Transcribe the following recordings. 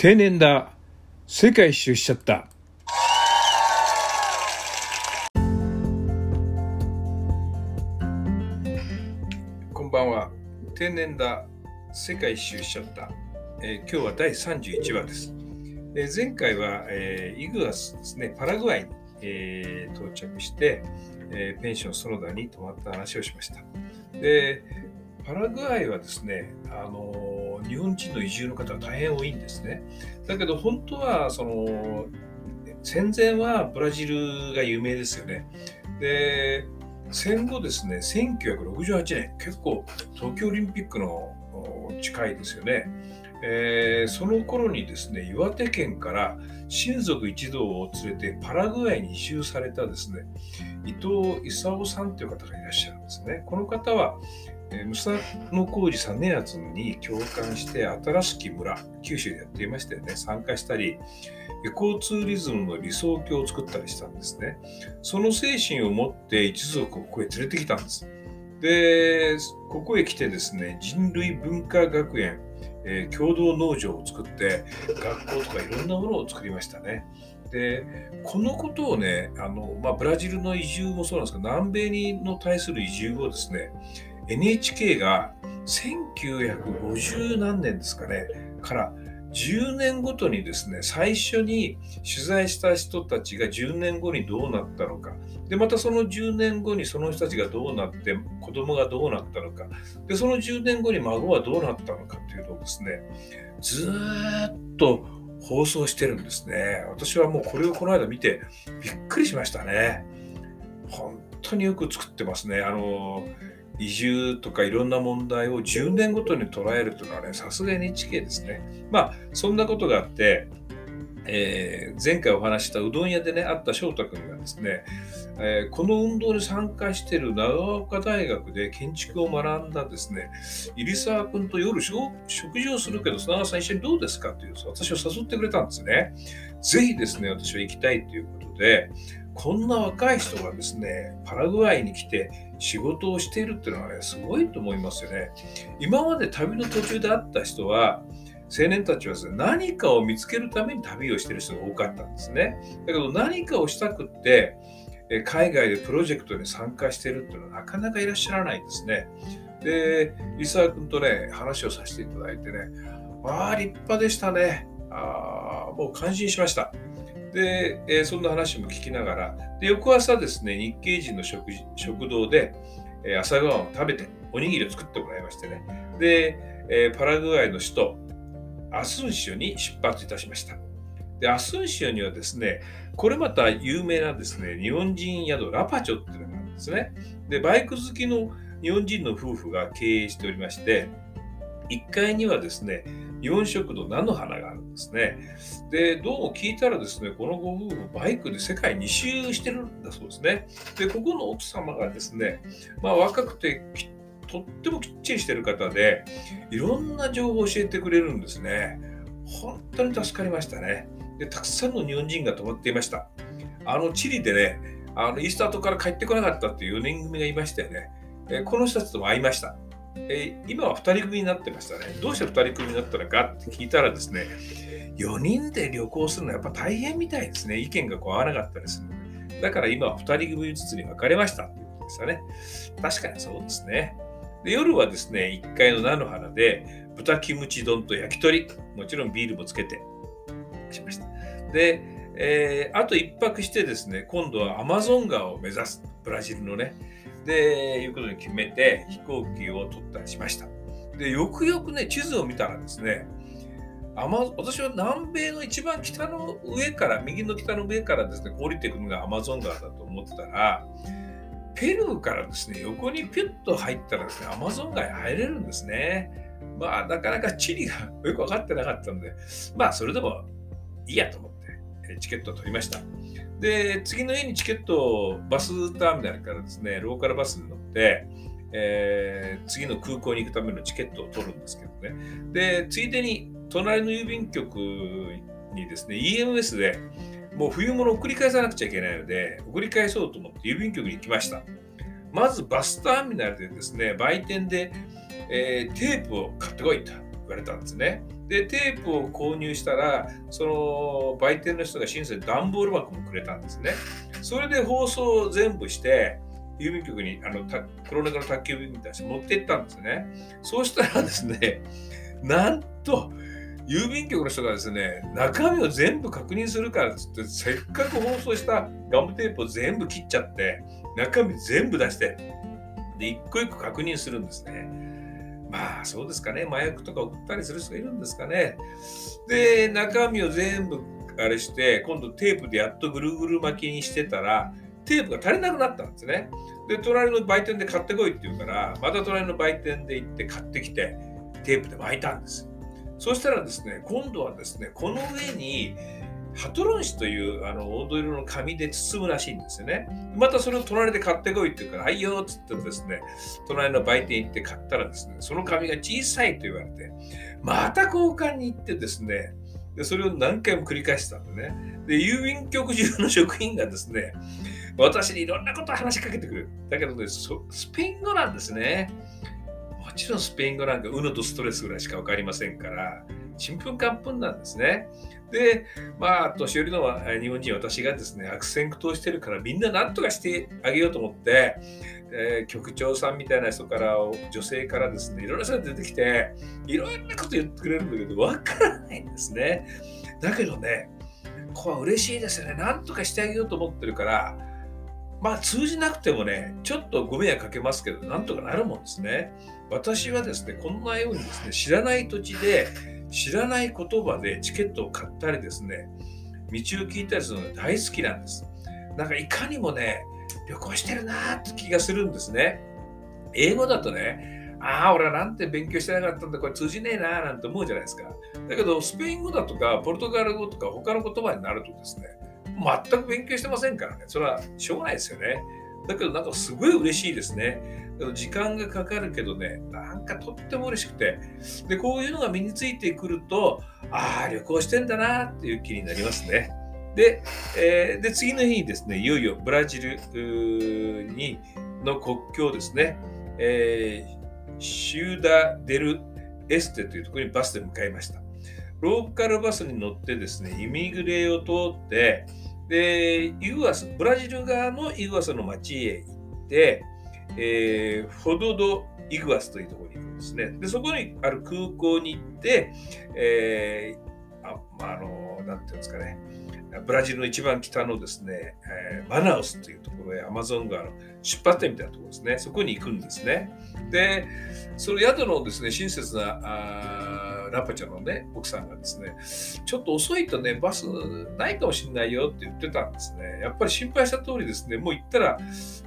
定年だ。世界一周しちゃった。こんばんは。定年だ。世界一周しちゃった、えー今日は第31話です、えー前回は、えーイグアスですね。パラグアイに、えー到着して、えーペンション園田に泊まった話をしました。でパラグアイはですね、あの日本人の移住の方が大変多いんですね。だけど本当はその戦前はブラジルが有名ですよね。で戦後ですね1968年結構東京オリンピックの近いですよね。えーその頃にですね岩手県から親族一同を連れてパラグアイに移住されたですね伊藤勲さんという方がいらっしゃるんですね。この方はえームサノ工事実篤に共感して新しき村九州でやっていましたよね。参加したりエコーツーリズムの理想郷を作ったりしたんですね。その精神を持って一族をここへ連れてきたんです。でここへ来てですね人類文化学園、えー共同農場を作って学校とかいろんなものを作りましたね。でこのことをねあの、まあ、ブラジルの移住もそうなんですけど南米にの対する移住をですね NHK が1950何年ですかねから10年ごとにですね最初に取材した人たちが10年後にどうなったのか。でまたその10年後にその人たちがどうなって子供がどうなったのか。でその10年後に孫はどうなったのかというのをですねずっと放送してるんですね。私はもうこれをこの間見てびっくりしましたね。本当によく作ってますね。あの移住とかいろんな問題を10年ごとに捉えるというのはね、さすが NHK ですね。まあ、そんなことがあって、えー前回お話したうどん屋でね、会った翔太君がですね、えーこの運動に参加している長岡大学で建築を学んだですね、入澤君と夜食食事をするけど、砂川さん一緒にどうですかという、私を誘ってくれたんですね。ぜひですね、私は行きたいということで、こんな若い人がですね、パラグアイに来て仕事をしているっていうのはね、すごいと思いますよね。今まで旅の途中で会った人は、青年たちはですね、何かを見つけるために旅をしている人が多かったんですね。だけど何かをしたくって、海外でプロジェクトに参加しているっていうのはなかなかいらっしゃらないんですね。で、伊沢君とね、話をさせていただいてね、ああ、立派でしたね。ああ、もう感心しました。で、えーそんな話も聞きながら、で翌朝ですね、日系人の食食堂で、えー朝ごはんを食べて、おにぎりを作ってもらいましてね。で、えーパラグアイの首都、アスンシオに出発いたしました。で、アスンシオにはですね、これまた有名なですね、日本人宿ラパチョっていうのがあるんですね。で、バイク好きの日本人の夫婦が経営しておりまして、1階にはですね、日本食堂菜の花があるですね。で、どうも聞いたらですね、このご夫婦、バイクで世界2周してるんだそうですね。で、ここの奥様がですね、まあ若くてとってもきっちりしてる方で、いろんな情報を教えてくれるんですね。本当に助かりましたね。で、たくさんの日本人が泊まっていました。あの、チリでね、あのイースター島から帰ってこなかったっていう4人組がいましたよね。えこの人たちとも会いました。えー今は2人組になってましたね。どうして2人組になったのかって聞いたらですね、4人で旅行するのはやっぱ大変みたいですね。意見がこう合わなかったりする。だから今は2人組ずつに分かれましたってことですよね。確かにそうですね。で夜はですね、1階の菜の花で豚キムチ丼と焼き鳥、もちろんビールもつけてしました。で、えーあと1泊してですね、今度はアマゾン川を目指す、ブラジルのね、で、いうことに決めて飛行機を取ったりしました。で、よくよくね、地図を見たらですね、私は南米の一番北の上から、右の北の上からですね、降りていくのがアマゾン川だと思ってたら、ペルーからですね、横にピュッと入ったらですね、アマゾン川に入れるんですね。まあ、なかなか地理がよく分かってなかったので、まあ、それでもいいやと思って、チケットを取りました。で、次の日にチケットをバスターミナルからですね、ローカルバスに乗って、えー次の空港に行くためのチケットを取るんですけどね。で、ついでに隣の郵便局にですね、EMS でもう冬物を送り返さなくちゃいけないので、送り返そうと思って郵便局に行きました。まずバスターミナルでですね、売店で、えーテープを買ってこいと言われたんですね。で、テープを購入したら、その売店の人が親切に段ボール箱もくれたんですね。それで放送を全部して、郵便局にあの黒猫の宅急便みたいに持って行ったんですね。そうしたらですね、なんと、郵便局の人がですね、中身を全部確認するからっつって、せっかく放送したガムテープを全部切っちゃって、中身全部出して、で、一個一個確認するんですね。まあそうですかね、麻薬とか送ったりする人がいるんですかね。で、中身を全部あれして、今度テープでやっとぐるぐる巻きにしてたら、テープが足りなくなったんですね。で、隣の売店で買ってこいって言うから、また隣の売店で行って買ってきて、テープで巻いたんです。そしたらですね、今度はですね、この上に、ハトロン紙というあの黄土色の紙で包むらしいんですよね。またそれを隣で買ってこいって言うから、はいよっつってですね、隣の売店行って買ったらですね、その紙が小さいと言われて、また交換に行ってですね、でそれを何回も繰り返してたんでね。で、郵便局中の職員がですね、私にいろんなことを話しかけてくる。だけどね、スペイン語なんですね。もちろんスペイン語なんか、うのとストレスぐらいしか分かりませんから、ちんぷんかんぷんなんですね。で、まあ、年寄りの日本人、私がですね、悪戦苦闘してるから、みんな何とかしてあげようと思って、えー、局長さんみたいな人から、女性からですね、いろんな人が出てきて、いろんなこと言ってくれるんだけど、わからないんですね。だけどね、これは嬉しいですよね。何とかしてあげようと思ってるから、まあ通じなくてもね、ちょっとご迷惑かけますけど、なんとかなるもんですね。私はですね、こんなようにですね、知らない土地で、知らない言葉でチケットを買ったりですね、道を聞いたりするのが大好きなんです。なんかいかにもね、旅行してるなーって気がするんですね。英語だとね、ああ、俺はなんて勉強してなかったんだ、これ通じねえなーなんて思うじゃないですか。だけど、スペイン語だとか、ポルトガル語とか、他の言葉になるとですね、全く勉強してませんからね、それはしょうがないですよね。だけど、なんかすごい嬉しいですね。時間がかかるけどね、なんかとっても嬉しくて、で、こういうのが身についてくると、ああ、旅行してんだなっていう気になりますね。で、えー、で次の日にですね、いよいよブラジルにの国境ですね、えー、シューダ・デル・エステというところにバスで向かいました。ローカルバスに乗ってですね、イミグレを通って、で、イグアス、ブラジル側のイグアスの町へ行って、えー、フォドド・イグアスというところに行くんですね。で、そこにある空港に行って、えー、あ、まあ、あの、なんていうんですかね、ブラジルの一番北のですね、えー、マナウスというところへアマゾン川の出発点みたいなところですね、そこに行くんですね。で、その宿のですね、親切なあラパちゃんのね、奥さんがですね、ちょっと遅いとね、バスないかもしれないよって言ってたんですね。やっぱり心配した通りですね、もう行ったら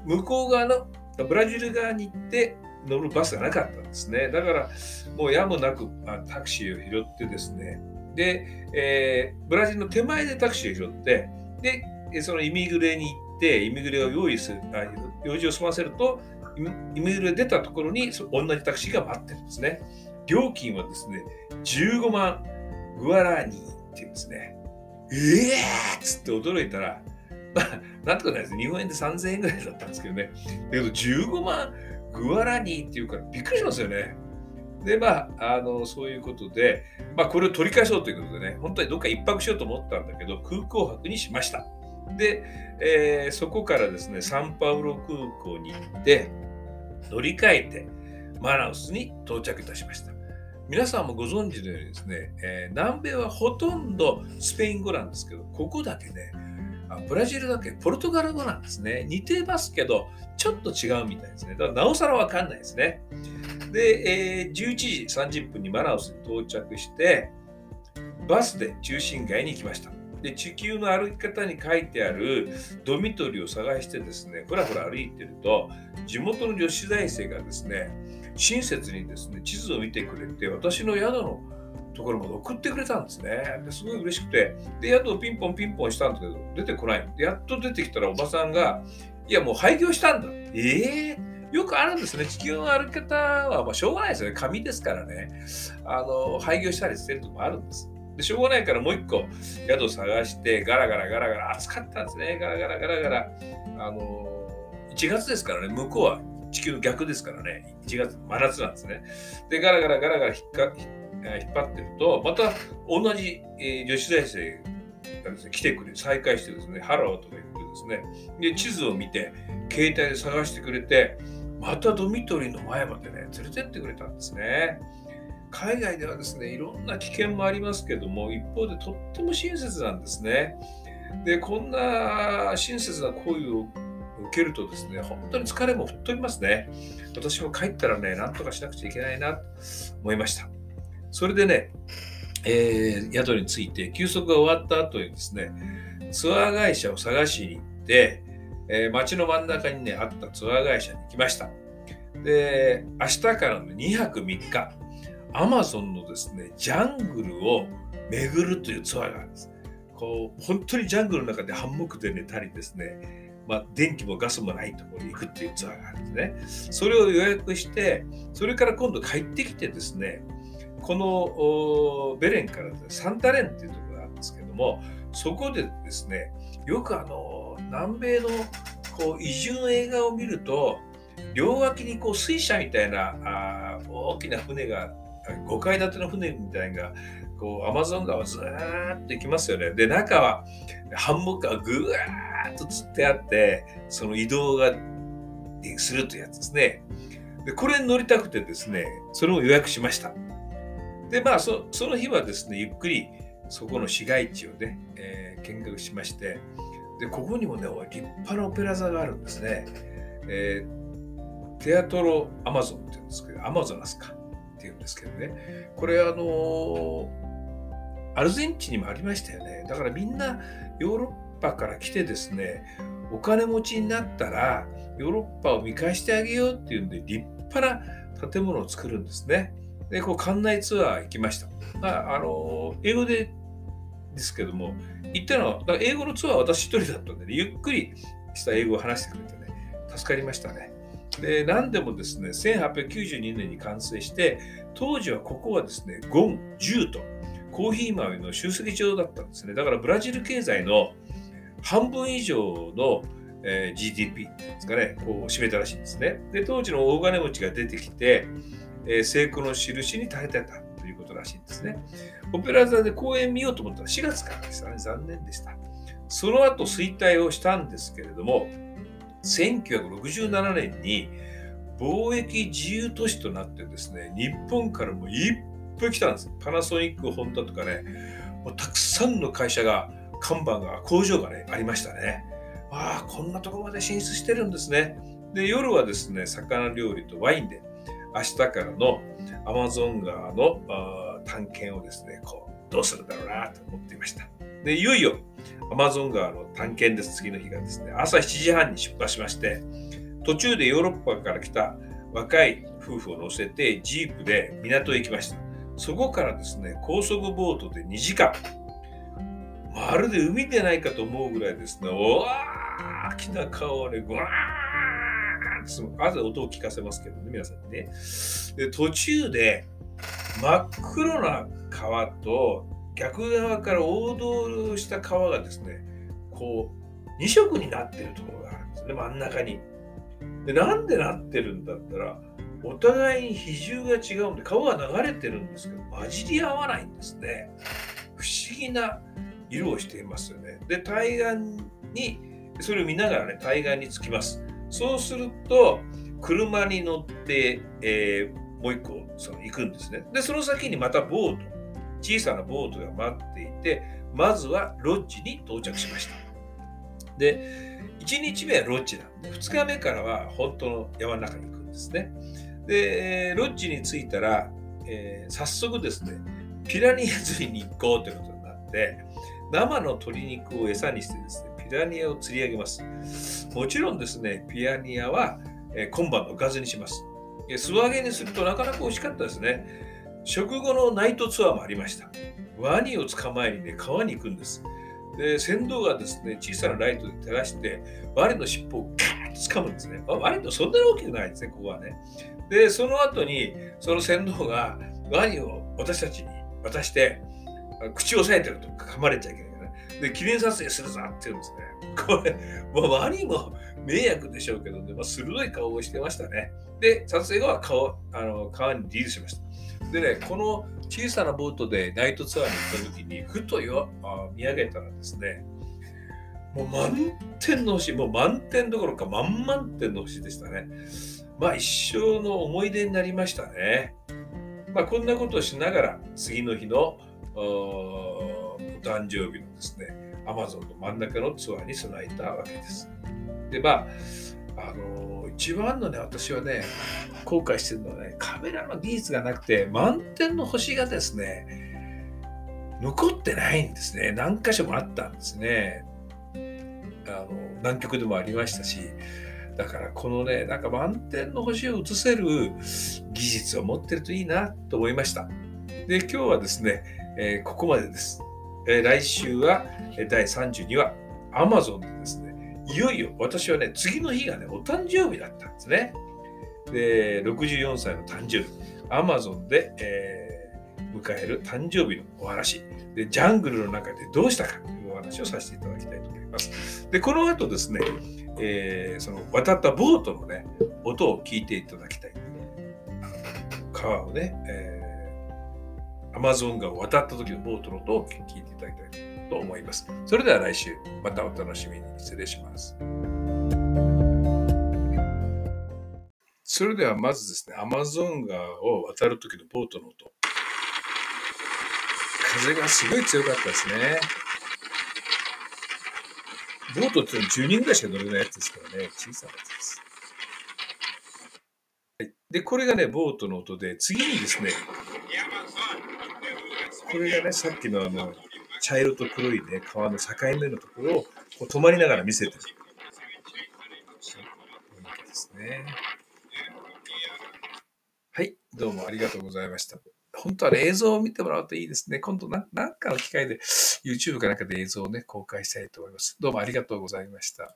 向こう側のブラジル側に行って乗るバスがなかったんですね。だから、もうやむなくタクシーを拾ってですね、で、えー、ブラジルの手前でタクシーを拾って、で、そのイミグレに行って、イミグレを用意する、用事を済ませると、イミグレ出たところに同じタクシーが待ってるんですね。料金はですね、15万グアラーニっていうんですね。ええー、っつって驚いたら、まあ、なんとかないです。日本円で3000円ぐらいだったんですけどね。だけど15万グアラニーっていうからびっくりしますよね。で、まあ、あの、そういうことで、まあ、これを取り返そうということでね、本当にどっか一泊しようと思ったんだけど、空港泊にしました。で、えー、そこからですね、サンパウロ空港に行って、乗り換えて、マナウスに到着いたしました。皆さんもご存知のようにですね、えー、南米はほとんどスペイン語なんですけど、ここだけね、ブラジルだけ？ポルトガル語なんですね。似てますけど、ちょっと違うみたいですね。だからなおさらわかんないですね。で、えー、11時30分にマナウスに到着して、バスで中心街に行きました。で、地球の歩き方に書いてあるドミトリーを探してですね、ふらふら歩いてると、地元の女子大生がですね、親切にですね、地図を見てくれて、私の宿のところまで送ってくれたんですね。ですごい嬉しくて、で、宿をピンポンピンポンしたんだけど、出てこない。で、やっと出てきたらおばさんが、いや、もう廃業したんだ。ええー、よくあるんですね。地球の歩き方は、まあ、しょうがないですよね。紙ですからね。あの、廃業したりしてるとこもあるんです。でしょうがないからもう一個宿探して、ガラガラガラガラ、暑かったんですね。ガラガラガラガラ。あの、1月ですからね、向こうは地球の逆ですからね、1月、真夏なんですね。で、ガラガラガラガラ引っか引っ引っ張ってると、また同じ、え女子大生がですね、来てくれ、再会してですね、ハローとか言ってですね、で、地図を見て、携帯で探してくれて、またドミトリーの前までね、連れてってくれたんですね。海外ではですね、いろんな危険もありますけども、一方でとっても親切なんですね。で、こんな親切な行為を受けるとですね、本当に疲れも吹っ飛びますね。私も帰ったらね、なんとかしなくちゃいけないなと思いました。それでね、えー、宿に着いて、休息が終わった後にですね、ツアー会社を探しに行って、えー、街の真ん中にね、あったツアー会社に行きました。で、明日からの2泊3日、アマゾンのですね、ジャングルを巡るというツアーがあるんです。こう、本当にジャングルの中でハンモックで寝たりですね、まあ、電気もガスもないところに行くっていうツアーがあるんですね。それを予約して、それから今度帰ってきてですね、このベレンからサンタレンっていうところがあるんですけども、そこでですね、よくあの、南米のこう移住の映画を見ると、両脇にこう水車みたいなあ大きな船が5階建ての船みたいなこうアマゾン川ずーっと行きますよね。で中はハンモックがぐわーっと釣ってあってその移動がするというやつですね。でこれに乗りたくてですねそれを予約しました。でまあその日はですねゆっくりそこの市街地をね、えー、見学しましてでここにもね立派なオペラ座があるんですね。えー、テアトロアマゾンって言うんですけどアマゾナスかっていうんですけどねこれあのー、アルゼンチンにもありましたよねだからみんなヨーロッパから来てですねお金持ちになったらヨーロッパを見返してあげようっていうんで立派な建物を作るんですね。で、こう館内ツアー行きました。あ、の英語でですけども、行ったのは、英語のツアーは私一人だったんで、ね、ゆっくりした英語を話してくれてね、助かりましたね。で、何でもですね、1892年に完成して、当時はここはですね、ゴン、ジューとコーヒー豆の集積場だったんですね。だからブラジル経済の半分以上の、えー、GDP ですかね、こう占めたらしいんですね。で、当時の大金持ちが出てきて、え、成功の印に耐えてたということらしいんですね。オペラ座で公演見ようと思ったら4月からでしたね。残念でした。その後衰退をしたんですけれども、1967年に貿易自由都市となってですね、日本からもいっぱい来たんです。パナソニック、ホンダとかね、もうたくさんの会社が、看板が、工場がね、ありましたね。ああ、こんなとこまで進出してるんですね。で、夜はですね、魚料理とワインで、明日からのアマゾン川の探検をですね、こう、どうするんだろうなと思っていました。で、いよいよアマゾン川の探検です。次の日がですね、朝7時半に出発しまして、途中でヨーロッパから来た若い夫婦を乗せてジープで港へ行きました。そこからですね、高速ボートで2時間。まるで海でないかと思うぐらいですね、大きな川をね、ぐわーっと、あと音を聞かせますけどね、皆さんにね。で、途中で真っ黒な川と逆側から横道した川がですね、こう、2色になってるところがあるんですね、真ん中に。で、なんでなってるんだったら、お互いに比重が違うんで、川が流れてるんですけど、混じり合わないんですね。不思議な色をしていますよね。で、対岸に、それを見ながらね、対岸に着きます。そうすると、車に乗って、えー、もう一個その行くんですね。で、その先にまたボート、小さなボートが待っていて、まずはロッジに到着しました。で、1日目はロッジなんで、2日目からは本当の山の中に行くんですね。で、ロッジに着いたら、えー、早速ですね、ピラニア釣りに行こうということになって、生の鶏肉を餌にしてですね、ピラニアを釣り上げます。もちろんですね、ピラニアは、え、今晩のおかずにします。素揚げにするとなかなか美味しかったですね。食後のナイトツアーもありました。ワニを捕まえにね、川に行くんです。で、船頭がですね、小さなライトで照らして、ワニの尻尾をガーッと掴むんですね。ワニとそんなに大きくないですね、ここはね。で、その後に、その船頭がワニを私たちに渡して、口を押さえてると噛まれちゃいけない、で、記念撮影するぞって言うんですね。これ、もう周りも迷惑でしょうけどね、まあ、鋭い顔をしてましたね。で、撮影後は顔あの川にリードしました。でね、この小さなボートでナイトツアーに行った時に、ふとよあ見上げたらですね、もう満点の星、もう満点どころか満々点の星でしたね。まあ一生の思い出になりましたね。まあこんなことをしながら次の日のお誕生日のですね、アマゾンの真ん中のツアーに備えたわけです。で、まあ、あの一番のね、私はね、後悔してるのはね、カメラの技術がなくて、満点の星がですね、残ってないんですね。何箇所もあったんですね。あの南極でもありましたし、だからこのね、なんか満点の星を映せる技術を持ってるといいなと思いました。で、今日はですね、えー、ここまでです。え、来週は第32話、Amazon でですね、いよいよ私はね、次の日がね、お誕生日だったんですね。で、64歳の誕生日、Amazon で、えー、迎える誕生日のお話で、ジャングルの中でどうしたかというお話をさせていただきたいと思います。で、この後ですね、えー、その渡ったボートのね、音を聞いていただきたい。川をね、えーアマゾン川を渡った時のボートの音を聞いていただきたいと思います。それでは来週、またお楽しみに。失礼します。それではまずですね、アマゾン川を渡る時のボートの音。風がすごい強かったですね。ボートっての10人ぐらいしか乗れないやつですからね、小さなやつです。はい、で、これがね、ボートの音で、次にですね、これがね、さっきのあの、茶色と黒いね、川の境目のところをこう止まりながら見せてる。ですね。はい、どうもありがとうございました。本当は、映像を見てもらうといいですね。今度な、なんかの機会で YouTube かなんかで映像をね、公開したいと思います。どうもありがとうございました。